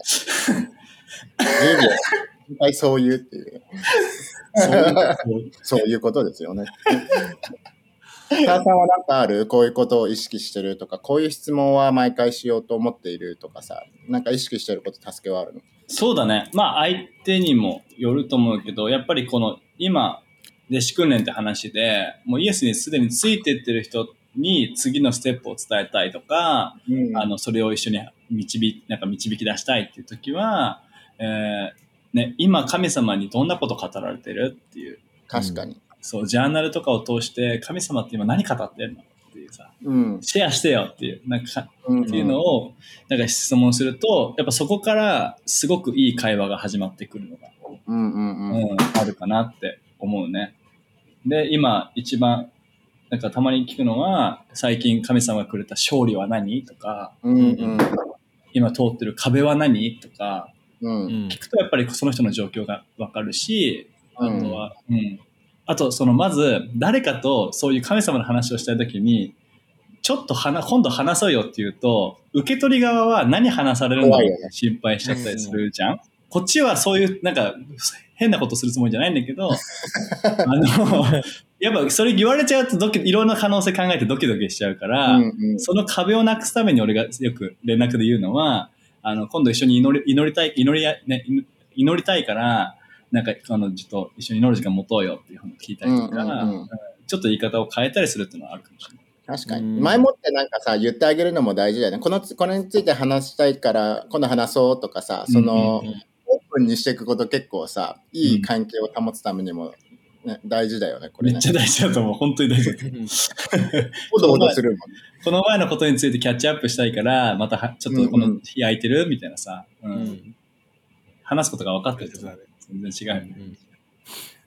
Speaker 1: 10秒。絶対そういうっていう。
Speaker 2: そういう
Speaker 1: そういうことですよね。さんは何かある？こういうことを意識してるとか、こういう質問は毎回しようと思っているとかさ、なんか意識してること、助けはあるの？
Speaker 2: そうだね。まあ相手にもよると思うけど、やっぱりこの今、弟子訓練って話で、もうイエスにすでについてってる人に次のステップを伝えたいとか、
Speaker 1: うん
Speaker 2: あの、それを一緒に導い、なんか導き出したいっていう時は、えーね、今神様にどんなこと語られてる？っていう、
Speaker 1: 確かに。
Speaker 2: そう、ジャーナルとかを通して神様って今何語ってんのっていうさ、
Speaker 1: うん。
Speaker 2: シェアしてよっていう、なんか、
Speaker 1: うん
Speaker 2: っていうのを、なんか質問すると、やっぱそこからすごくいい会話が始まってくるのが、
Speaker 1: うんうんうん。
Speaker 2: うん、あるかなって思うね。で、今一番、なんかたまに聞くのは、最近神様がくれた勝利は何？とか、
Speaker 1: うんうん
Speaker 2: 今通ってる壁は何？とか、
Speaker 1: うん
Speaker 3: うん
Speaker 2: 聞くとやっぱりその人の状況がわかるし、あ
Speaker 1: うん
Speaker 2: とは、うん。あと、そのまず、誰かとそういう神様の話をしたいときに、ちょっと話、今度話そうよって言うと、受け取り側は何話されるんだろう心配しちゃったりするじゃん、こっちはそういう、なんか、変なことするつもりじゃないんだけど、あの、やっぱそれ言われちゃうとドキ、いろんな可能性考えてドキドキしちゃうから、
Speaker 1: うんうん。
Speaker 2: その壁をなくすために俺がよく連絡で言うのは、あの、今度一緒に祈り、祈りたい、祈りや、ね、祈祈りたいから、なんか、あの、ちょっと一緒に祈る時間持とうよっていうふうに聞いたりとか、
Speaker 1: うんうんうん
Speaker 2: ちょっと言い方を変えたりするっていうのはあるかもしれない。
Speaker 1: 確かに。
Speaker 3: うん
Speaker 1: 前もってなんかさ、言ってあげるのも大事だよね。この、これについて話したいから、今度話そうとかさ、その、
Speaker 2: うんうんうん
Speaker 1: オープンにしていくこと結構さ、いい関係を保つためにも、ね、大事だよね、これね
Speaker 2: めっち。ゃ大事だと思う。本当に大事だと思う。
Speaker 1: おどおどするもんね。
Speaker 2: この前のことについてキャッチアップしたいから、またはちょっとこの日空いてる？みたいなさ、うん
Speaker 3: うん
Speaker 2: 話すことが分かってると全然違うよね。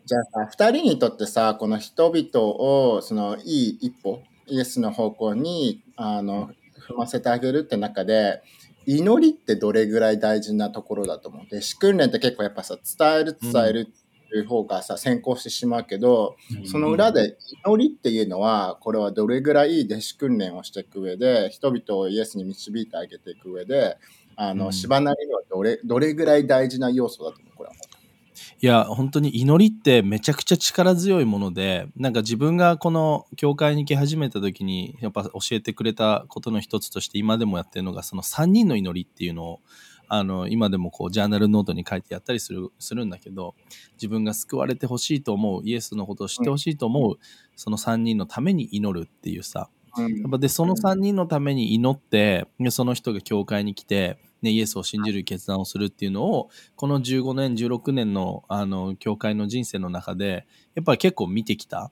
Speaker 1: じゃあさ、二人にとってさ、この人々を、その、いい一歩、イエスの方向に、あの、踏ませてあげるって中で、祈りってどれぐらい大事なところだと思う？で、弟子訓練って結構やっぱさ、伝える伝えるっていう方がさ、先行してしまうけど、その裏で祈りっていうのは、これはどれぐらい弟子訓練をしていく上で、人々をイエスに導いてあげていく上で、あの、
Speaker 3: うん。
Speaker 1: 芝なりにはどれ、どれぐらい大事な要素だと思う？これは。
Speaker 3: いや本当に祈りってめちゃくちゃ力強いものでなんか自分がこの教会に来始めた時にやっぱ教えてくれたことの一つとして今でもやってるのがその3人の祈りっていうのをあの今でもこうジャーナルノートに書いてやったりするするんだけど自分が救われてほしいと思うイエスのことを知ってほしいと思う、その3人のために祈るっていうさ。
Speaker 1: うん。
Speaker 3: やっぱでその3人のために祈ってでその人が教会に来て、ね、イエスを信じる決断をするっていうのをこの15年16年のあの教会の人生の中でやっぱり結構見てきた。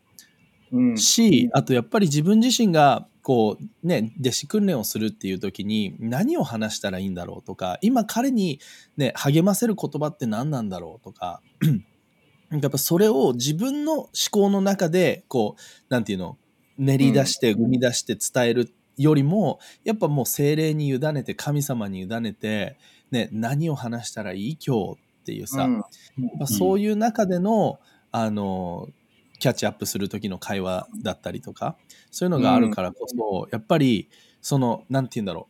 Speaker 1: うん。
Speaker 3: しあとやっぱり自分自身がこうね弟子訓練をするっていう時に何を話したらいいんだろうとか今彼に、ね、励ませる言葉って何なんだろうとか やっぱそれを自分の思考の中でこうなんていうの練り出して生み出して伝えるよりもやっぱもう精霊に委ねて神様に委ねて、ね、何を話したらいい今日っていうさ、
Speaker 1: うん。
Speaker 3: そういう中での,、あのキャッチアップする時の会話だったりとかそういうのがあるからこそ、やっぱりそのなんて言うんだろう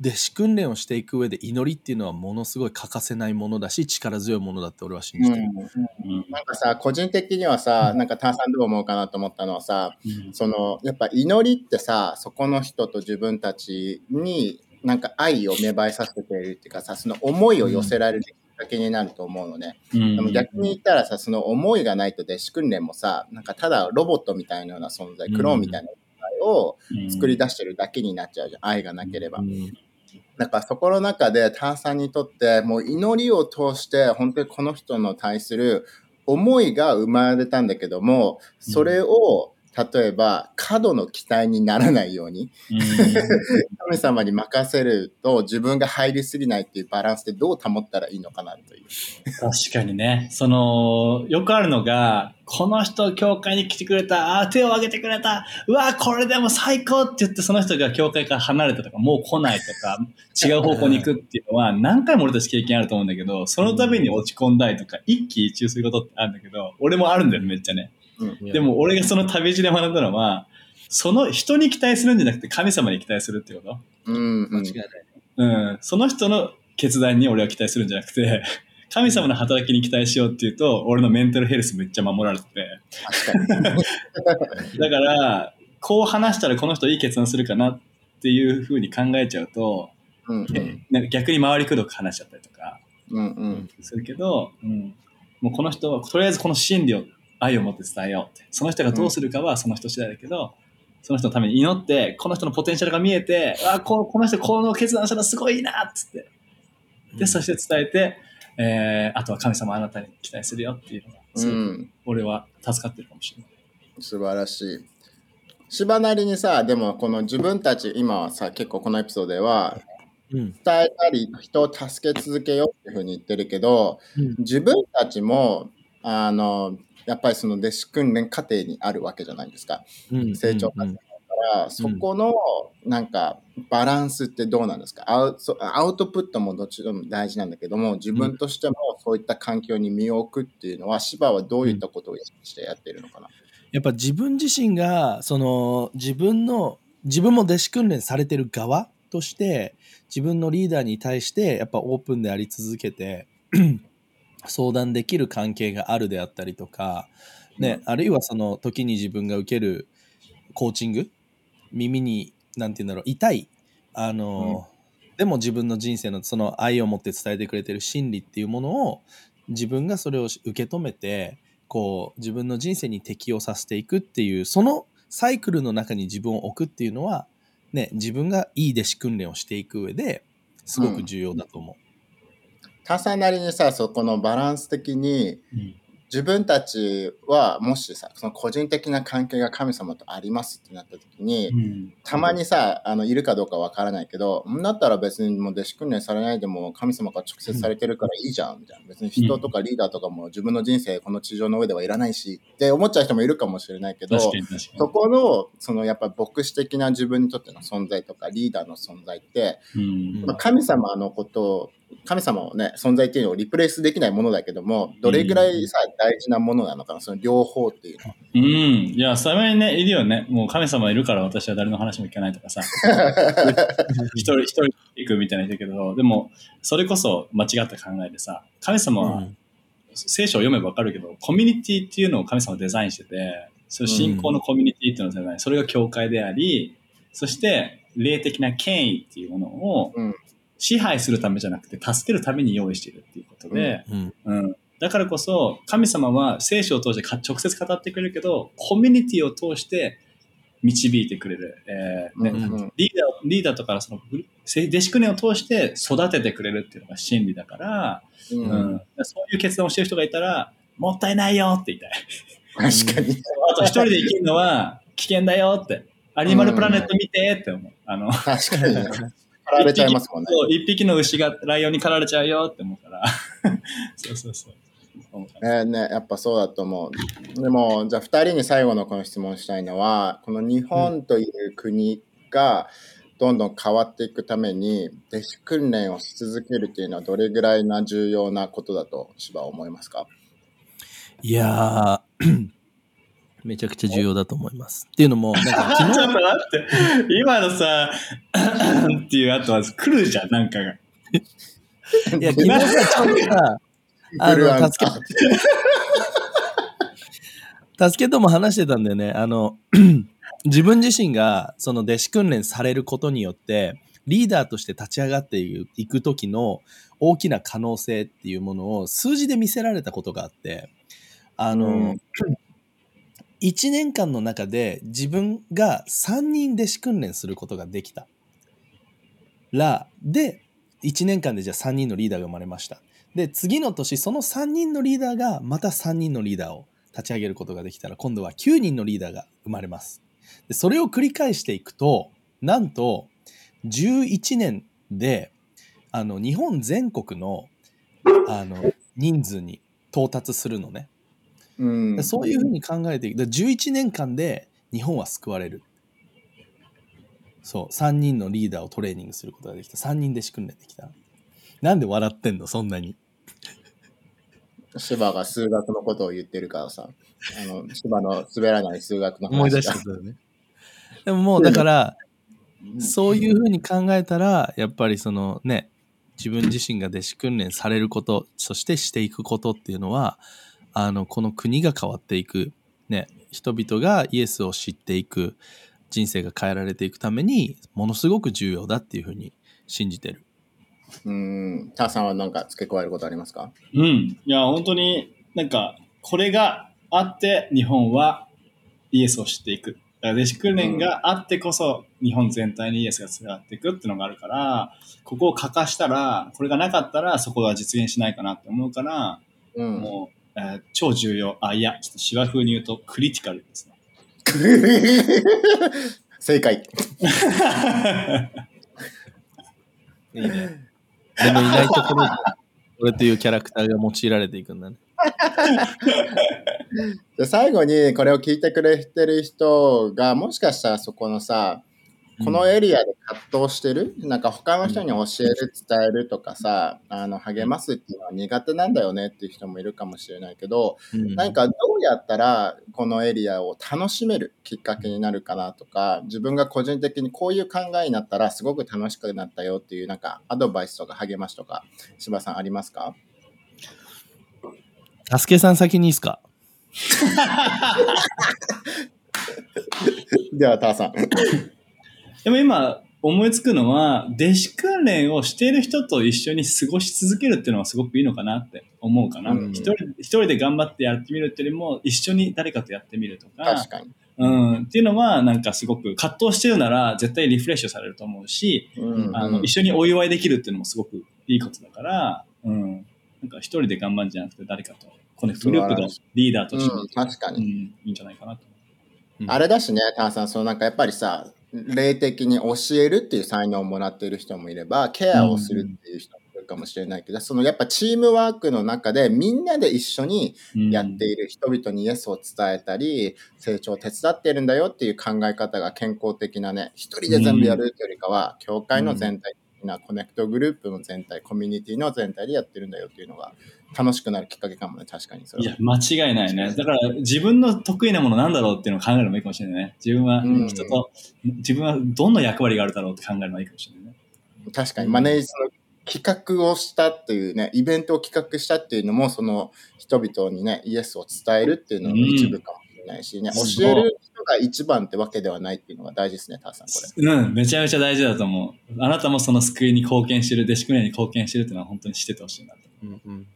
Speaker 3: 弟子訓練をしていく上で祈りっていうのはものすごい欠かせないものだし力強いものだって俺は信じてる。
Speaker 2: うん
Speaker 1: なんかさ、個人的にはさ、なんかターさんどう思うかなと思ったのはさ、
Speaker 2: うん。
Speaker 1: その、やっぱ祈りってさ、そこの人と自分たちになんか愛を芽生えさせてくれるっていうかさ、その思いを寄せられるきっかけになると思うのね。
Speaker 2: うん。
Speaker 1: でも逆に言ったらさ、その思いがないと弟子訓練もさ、なんかただロボットみたいなような存在、クローンみたいなを作り出してるだけになっちゃうじゃん。愛がなければ。
Speaker 3: うん
Speaker 1: なんかそこの中でターさんにとってもう祈りを通して本当にこの人の対する思いが生まれたんだけどもそれを例えば過度の期待にならないように
Speaker 2: うん
Speaker 1: 神様に任せると自分が入りすぎないっていうバランスでどう保ったらいいのかなという。
Speaker 2: 確かにね。その、よくあるのが、この人、教会に来てくれた、あー手を挙げてくれた、うわーこれでも最高って言って、その人が教会から離れたとか、もう来ないとか、違う方向に行くっていうのは、何回も俺たち経験あると思うんだけど、その度に落ち込んだりとか、一喜一憂することってあるんだけど、俺もあるんだよ、めっちゃね。
Speaker 1: うん
Speaker 2: でも、俺がその旅路で学んだのは、その人に期待するんじゃなくて、神様に期待するってこと？
Speaker 1: うんうん
Speaker 3: 間違いない。
Speaker 2: うん、その人の決断に俺は期待するんじゃなくて、神様の働きに期待しようっていうと、俺のメンタルヘルスめっちゃ守られてて。
Speaker 1: 確かに。
Speaker 2: だから、こう話したらこの人いい決断するかなっていうふうに考えちゃうと、
Speaker 1: うんうん
Speaker 2: なんか逆に回りくどく話しちゃったりとか
Speaker 1: うんうん
Speaker 2: するけど、うん、もうこの人は、とりあえずこの真理を愛を持って伝えようって。その人がどうするかはその人次第だけど、その人のために祈って、この人のポテンシャルが見えて、あここの人この決断したらすごいいいなっつって。で、そして伝えて、えー、あとは神様あなたに期待するよっていうのが、すごく
Speaker 1: うん
Speaker 2: 俺は助かってるかもしれない。
Speaker 1: 素晴らしい。芝なりにさ、でもこの自分たち、今はさ、結構このエピソードでは、
Speaker 3: うん。
Speaker 1: 伝えたり、人を助け続けようっていうふうに言ってるけど、
Speaker 3: うん
Speaker 1: 自分たちも、あの、やっぱりその弟子訓練過程にあるわけじゃないですか。
Speaker 3: うん。
Speaker 1: 成長過程だから、そこのなんかバランスってどうなんですか？アウそアウトプットもどっちでも大事なんだけども、自分としてもそういった環境に身を置くっていうのは、芝はどういったことを意識してやっているのかな、
Speaker 3: やっぱ自分自身がその自分の自分も弟子訓練されてる側として自分のリーダーに対してやっぱオープンであり続けて相談できる関係があるであったりとか、ねあるいはその時に自分が受けるコーチング耳に何て言うんだろう痛いあの、でも自分の人生のその愛を持って伝えてくれてる真理っていうものを自分がそれを受け止めてこう自分の人生に適応させていくっていうそのサイクルの中に自分を置くっていうのは、ね、自分がいい弟子訓練をしていく上ですごく重要だと思
Speaker 1: 重なりにさ、そこのバランス的に、
Speaker 2: うん
Speaker 1: 自分たちはもしさ、その個人的な関係が神様とありますってなった時に、
Speaker 2: うん
Speaker 1: たまにさ、あの、いるかどうかわからないけど、んだったら別にもう弟子訓練されないでも神様から直接されてるからいいじゃん、みたいな。別に人とかリーダーとかも自分の人生この地上の上ではいらないし、って思っちゃう人もいるかもしれないけど。そこの、そのやっぱ牧師的な自分にとっての存在とかリーダーの存在って、
Speaker 2: うん
Speaker 1: まあ神様のことを、神様をね、存在っていうのをリプレイスできないものだけども、どれぐらいさ、大事なものなのかな、その両方っていうのは。
Speaker 2: うん。いや、それにね、いるよね。もう神様いるから私は誰の話も聞かないとかさ。一人、一人行くみたいな人いるけど、でも、それこそ間違った考えでさ、神様
Speaker 3: う。
Speaker 2: は、聖書を読めばわかるけど、コミュニティっていうのを神様はデザインしてて、その信仰のコミュニティっていうのをデザイン、それが教会であり、そして、霊的な権威っていうものを
Speaker 1: うん
Speaker 2: 支配するためじゃなくて、助けるために用意しているっていうことで、
Speaker 3: うん
Speaker 2: うん、だからこそ神様は聖書を通してか直接語ってくれるけどコミュニティを通して導いてくれる、えーね
Speaker 1: うん。うん
Speaker 2: リーダーリーダーとかそのせ弟子訓練を通して育ててくれるっていうのが真理だから、
Speaker 1: うん。
Speaker 2: うん。そういう決断をしてる人がいたらもったいないよって言いたい。
Speaker 1: 確かに。
Speaker 2: あと一人で生きるのは危険だよって。アニマルプラネット見てって思う。あの
Speaker 1: 確かに。狩られちゃいますもんね。
Speaker 2: そう一匹の牛がライオンに狩られちゃうよって思うから そうそうそう
Speaker 1: えーね、やっぱそうだと思う。でも、じゃあ2人に最後のこの質問したいのは、この日本という国がどんどん変わっていくために、弟子訓練をし続けるっていうのはどれぐらいな重要なことだと芝は思いますか？
Speaker 3: いやーめちゃくちゃ重要だと思います。っていうのも、なんか
Speaker 2: ちょっ
Speaker 3: 昨
Speaker 2: と待って。今のさ、っていう後は来るじゃん、なんかが。
Speaker 3: 日、いや、昨日さ、ちょうどさ、あの、助け、助けとも話してたんだよね。あの、自分自身がその弟子訓練されることによって、リーダーとして立ち上がっていく時の大きな可能性っていうものを数字で見せられたことがあって、あの、
Speaker 1: うん
Speaker 3: 1年間の中で自分が3人弟子訓練することができたら、で、1年間でじゃあ3人のリーダーが生まれました。で、次の年、その3人のリーダーがまた3人のリーダーを立ち上げることができたら今度は9人のリーダーが生まれます。でそれを繰り返していくとなんと11年であの日本全国のあの人数に到達するのね。
Speaker 1: うん
Speaker 3: でそういうふうに考えていく。で11年間で日本は救われる。そう、3人のリーダーをトレーニングすることができた。3人で仕組んでできた。なんで笑ってんの？そんなに。
Speaker 1: 芝が数学のことを言ってるからさ、あの、芝の滑らない数学の話
Speaker 3: 思い出してたよね。でももうだから、そういうふうに考えたら、やっぱりそのね、自分自身が弟子訓練されること、そしてしていくことっていうのは、あの、この国が変わっていく、ね、人々がイエスを知っていく、人生が変えられていくために、ものすごく重要だっていうふうに信じてる。
Speaker 1: うん。ターさんは何か付け加えることありますか？
Speaker 2: うん。いや、本当になんか、これがあって日本はイエスを知っていく。だから弟子訓練があってこそ日本全体にイエスがつながっていくっていうのがあるから、ここを欠かしたら、これがなかったらそこが実現しないかなって思うから、
Speaker 1: うん。
Speaker 2: もう、えー超重要。あ、いや、ちょっと芝風に言うとクリティカルですね。
Speaker 1: 正解。
Speaker 3: いいね。でもいないところで、俺というキャラクターが用いられていくんだね。
Speaker 1: で最後にこれを聞いてくれてる人がもしかしたらそこのさこのエリアで葛藤してる、なんか他の人に教える伝えるとかさあの励ますっていうのは苦手なんだよねっていう人もいるかもしれないけど、
Speaker 3: うん。
Speaker 1: 何かどうやったらこのエリアを楽しめるきっかけになるかなとか自分が個人的にこういう考えになったらすごく楽しくなったよっていうなんかアドバイスとか励ましとか柴さんありますか？
Speaker 3: タスケさん先にいいですか？
Speaker 1: ではターさん。
Speaker 2: でも今思いつくのは、弟子訓練をしている人と一緒に過ごし続けるっていうのはすごくいいのかなって思うかな。
Speaker 1: うん。
Speaker 2: 一人一人で頑張ってやってみるっていうよりも、一緒に誰かとやってみるとか、
Speaker 1: 確かに。
Speaker 2: うん、っていうのはなんかすごく葛藤してるなら絶対リフレッシュされると思うし、
Speaker 1: うん。
Speaker 2: あの一緒にお祝いできるっていうのもすごくいいことだから、うん、なんか一人で頑張るんじゃなくて誰かとコネクトグループのリーダーとして、
Speaker 1: うん、確か
Speaker 2: うん、
Speaker 1: に。
Speaker 2: いいんじゃないかなと。
Speaker 1: あれだしね、ターさん、そのなんかやっぱりさ、霊的に教えるっていう才能をもらっている人もいれば、ケアをするっていう人もいるかもしれないけど、そのやっぱチームワークの中でみんなで一緒に
Speaker 2: うん
Speaker 1: やっている人々にイエスを伝えたり、成長を手伝ってるんだよっていう考え方が健康的なね、一人で全部やるっていうよりかは、教会の全体的なコネクトグループの全体、コミュニティの全体でやってるんだよっていうのが楽しくなるきっかけかもね、確かにそれは
Speaker 2: いや、間違いないね。だから自分の得意なものなんだろうっていうのを考えるのもいいかもしれないね。自分は
Speaker 1: うん
Speaker 2: 人と、自分はどんな役割があるだろうって考えるのがいいかもしれないね。
Speaker 1: 確かにマネージの企画をしたっていうね、イベントを企画したっていうのも、その人々にね、イエスを伝えるっていうのの一部かもないしね、
Speaker 2: うん
Speaker 1: 教える人が一番ってわけではないっていうのが大事ですね、ターさん、これ。
Speaker 2: うん、めちゃめちゃ大事だと思う。あなたもその救いに貢献してる、弟子訓練に貢献してるっていうのは本当にしててほしいなと。
Speaker 3: うんうん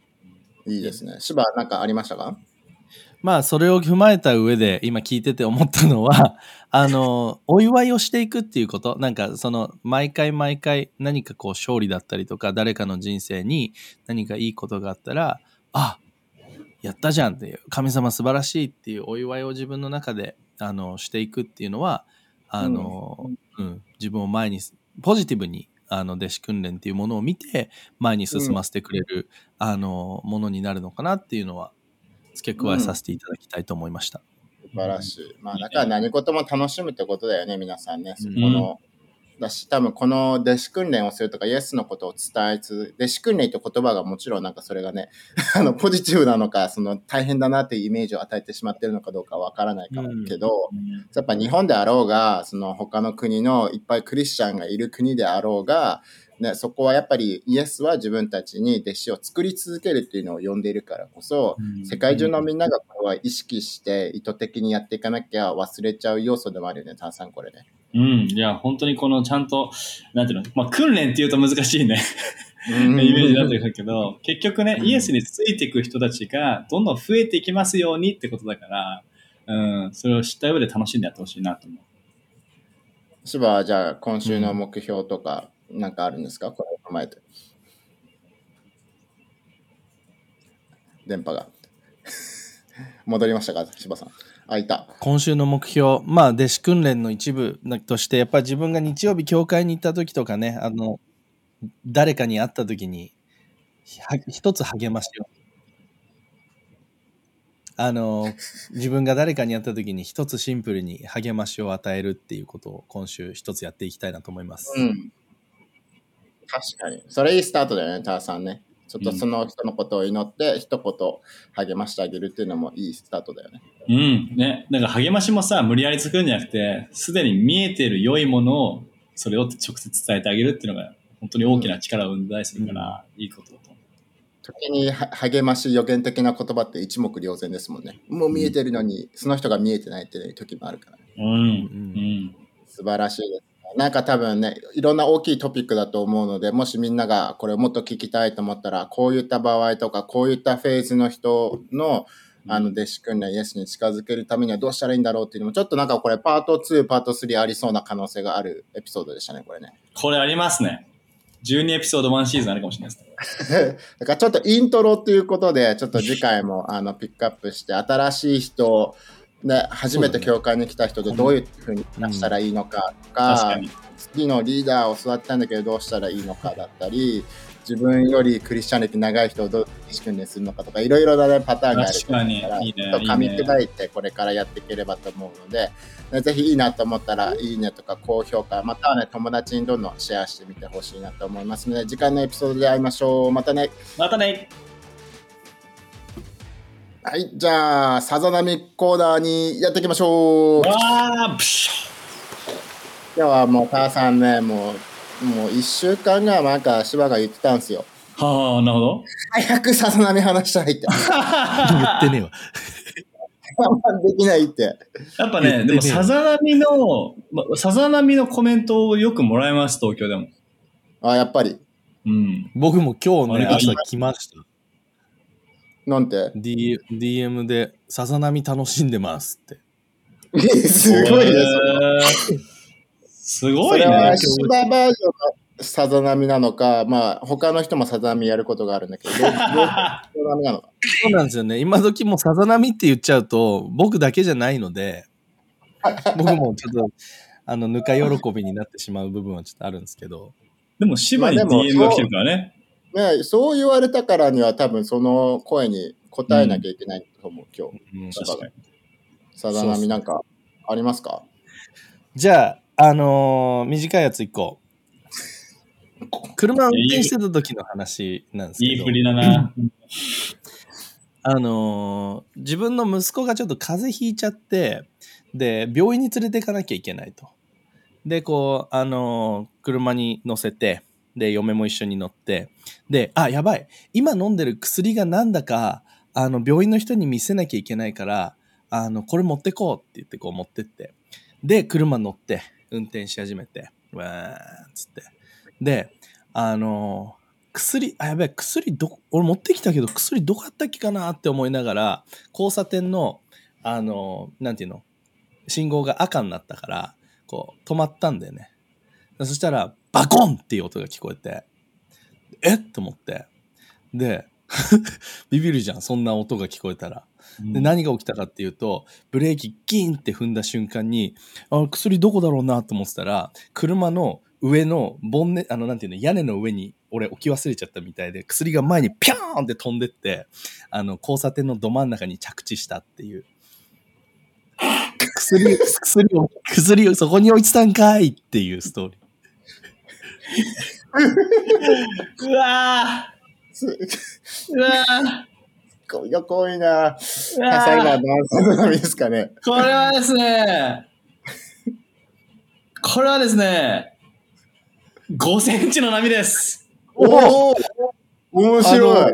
Speaker 1: いいですね。芝、なんかありましたか？
Speaker 3: まあそれを踏まえた上で今聞いてて思ったのは あのお祝いをしていくっていうことなんかその毎回毎回何かこう勝利だったりとか誰かの人生に何かいいことがあったらあやったじゃんっていう神様素晴らしいっていうお祝いを自分の中であのしていくっていうのはあの、うん自分を前にポジティブにあの弟子訓練っていうものを見て前に進ませてくれる、あのものになるのかなっていうのは付け加えさせていただきたいと思いました。
Speaker 1: 素晴らしい。まあ、だから何事も楽しむってことだよね、皆さんね。そこの、だし、多分この弟子訓練をするとか、イエスのことを伝えつ、弟子訓練って言葉がもちろんなんかそれがね、あの、ポジティブなのか、その大変だなっていうイメージを与えてしまってるのかどうかわからないからけど、やっぱ日本であろうが、その他の国のいっぱいクリスチャンがいる国であろうが、ね、そこはやっぱりイエスは自分たちに弟子を作り続けるっていうのを呼んでいるからこそ、世界中のみんながこれは意識して意図的にやっていかなきゃ忘れちゃう要素でもあるよね、ターさんこれね。
Speaker 2: うん、いや、本当にこのちゃんと、なんていうの、まあ、訓練っていうと難しいね、イ
Speaker 1: イ
Speaker 2: メージになってるけど、結局ね、
Speaker 1: うん。
Speaker 2: イエスについていく人たちがどんどん増えていきますようにってことだから、うん、それを知った上で楽しんでやってほしいなと思う。
Speaker 1: 芝はじゃあ今週の目標とかなんかあるんですか、これを踏まえて。電波が。戻りましたか、柴さん。あ、いた。
Speaker 3: 今週の目標、まあ、弟子訓練の一部として、やっぱり自分が日曜日教会に行った時とかね、あの、誰かに会った時に、は一つ励ましを。あの、自分が誰かに会った時に一つシンプルに励ましを与えるっていうことを今週一つやっていきたいなと思います。
Speaker 1: うん。確かに。それいいスタートだよね、ターさんね。ちょっとその人のことを祈って、一言励ましてあげるっていうのもいいスタートだよね。
Speaker 2: うん。ね。なんか励ましもさ、無理やり作るんじゃなくて、すでに見えている良いものを、それを直接伝えてあげるっていうのが、本当に大きな力を生んだりするから、いいことだと思
Speaker 1: 時には励まし予言的な言葉って一目瞭然ですもんね。もう見えてるのに、その人が見えてないっていう時もあるから、ね。
Speaker 2: う。うん。うん。
Speaker 1: 素晴らしいです。なんか多分ね、いろんな大きいトピックだと思うので、もしみんながこれをもっと聞きたいと思ったら、こういった場合とか、こういったフェーズの人のあの弟子訓練、イエスに近づけるためにはどうしたらいいんだろうっていうのも、ちょっとなんかこれパート2、パート3ありそうな可能性があるエピソードでしたね、これね。
Speaker 2: これありますね。12エピソード1シーズンあるかもしれないです。
Speaker 1: だからちょっとイントロっていうことで、ちょっと次回もあのピックアップして、新しい人、ね、初めて教会に来た人でどういうふうに出したらいいのかとか。次のリーダーを育てたいんだけどどうしたらいいのかだったり、自分よりクリスチャン歴長い人をどう訓練するのかとか、いろいろな、ね、パターンがある
Speaker 2: 確か
Speaker 1: ら
Speaker 2: いいね
Speaker 1: と噛み砕いてこれからやっていければと思うので、ねぜひいいなと思ったら、いいねとか高評価、またはね、友達にどんどんシェアしてみてほしいなと思いますので、次回のエピソードで会いましょう。またね。
Speaker 2: またね
Speaker 1: はい、じゃあ、さざ波コーナーにやっていきましょう。
Speaker 2: わープシ
Speaker 1: 今日はもう母さんね、もう、もう一週間がなんか芝が言ってたんですよ。
Speaker 2: ュ はあ、なるほど。
Speaker 1: 早くさざ波話したいって。
Speaker 3: 言ってねえわ。
Speaker 1: 我慢できないって。
Speaker 2: やっぱね、
Speaker 3: ね
Speaker 2: でもさざ波の、まさざ波のコメントをよくもらいます、東京でも。
Speaker 1: あ、やっぱり。
Speaker 2: うん。
Speaker 3: 僕も今日ね、朝来ました。
Speaker 1: なんて
Speaker 3: ？D、DM で、さざ波楽しんでますって。
Speaker 1: すごいです。
Speaker 2: す。すごいね
Speaker 1: それは。芝バージョンのさざ波なのか、まあ、他の人もさざ波やることがあるんだけど、どう どうさざ波なの？か。
Speaker 3: そうなんですよね。今時もさざ波って言っちゃうと、僕だけじゃないので、僕もちょっと、あの、ぬか喜びになってしまう部分はちょっとあるんですけど、
Speaker 2: でも、芝に DM が来てるからね。
Speaker 1: ね、そう言われたからには多分その声に答えなきゃいけないと思う、今日。
Speaker 3: うん
Speaker 2: 確かに。
Speaker 1: さざ波なんかありますか？
Speaker 3: じゃあ、あのー短いやつ一個。車運転してた時の話なんですけど。
Speaker 2: いい振りだな。
Speaker 3: あのー自分の息子がちょっと風邪ひいちゃって、で、病院に連れて行かなきゃいけないと。で、こう、あのー車に乗せて、で、嫁も一緒に乗って、で、あ、やばい。今飲んでる薬がなんだか、あの、病院の人に見せなきゃいけないから、あの、これ持ってこうって言って、こう持ってって。で、車乗って、運転し始めて、わーっつって。で、あの薬、あ、やべえ、薬ど、俺持ってきたけど、薬どこやったっけかなって思いながら、交差点の、あの、なんていうの、信号が赤になったから、こう、止まったんだよね。そしたら、バコンっていう音が聞こえて、えっ？と思って。で、ビビるじゃん、そんな音が聞こえたら。で何が起きたかっていうとブレーキギンって踏んだ瞬間にあ薬どこだろうなと思ってたら車の上のボンネあのなんていうの屋根の上に俺置き忘れちゃったみたいで薬が前にピャーンって飛んでってあの交差点のど真ん中に着地したっていう 薬薬を薬をそこに置いてたんかいっていうストーリー
Speaker 2: うわうわー
Speaker 1: こよこいな。
Speaker 2: う
Speaker 1: 多
Speaker 2: わ
Speaker 1: 彩な
Speaker 2: ー
Speaker 1: ダンス波ですかね。
Speaker 2: これはですね、これはですね、5センチの波です。
Speaker 1: おお面白い。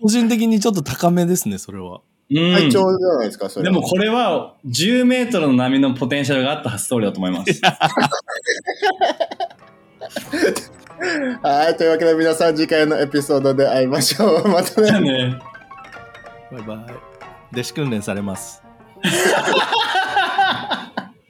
Speaker 3: 個人的にちょっと高めですねそれは
Speaker 2: うん
Speaker 1: 最長じゃないですか、それ。
Speaker 2: でもこれは10メートルの波のポテンシャルがあったストーリーだと思います。
Speaker 1: はい、というわけで皆さん次回のエピソードで会いましょう。またね。
Speaker 2: ね。
Speaker 3: バイバイ弟子訓練されます
Speaker 2: あ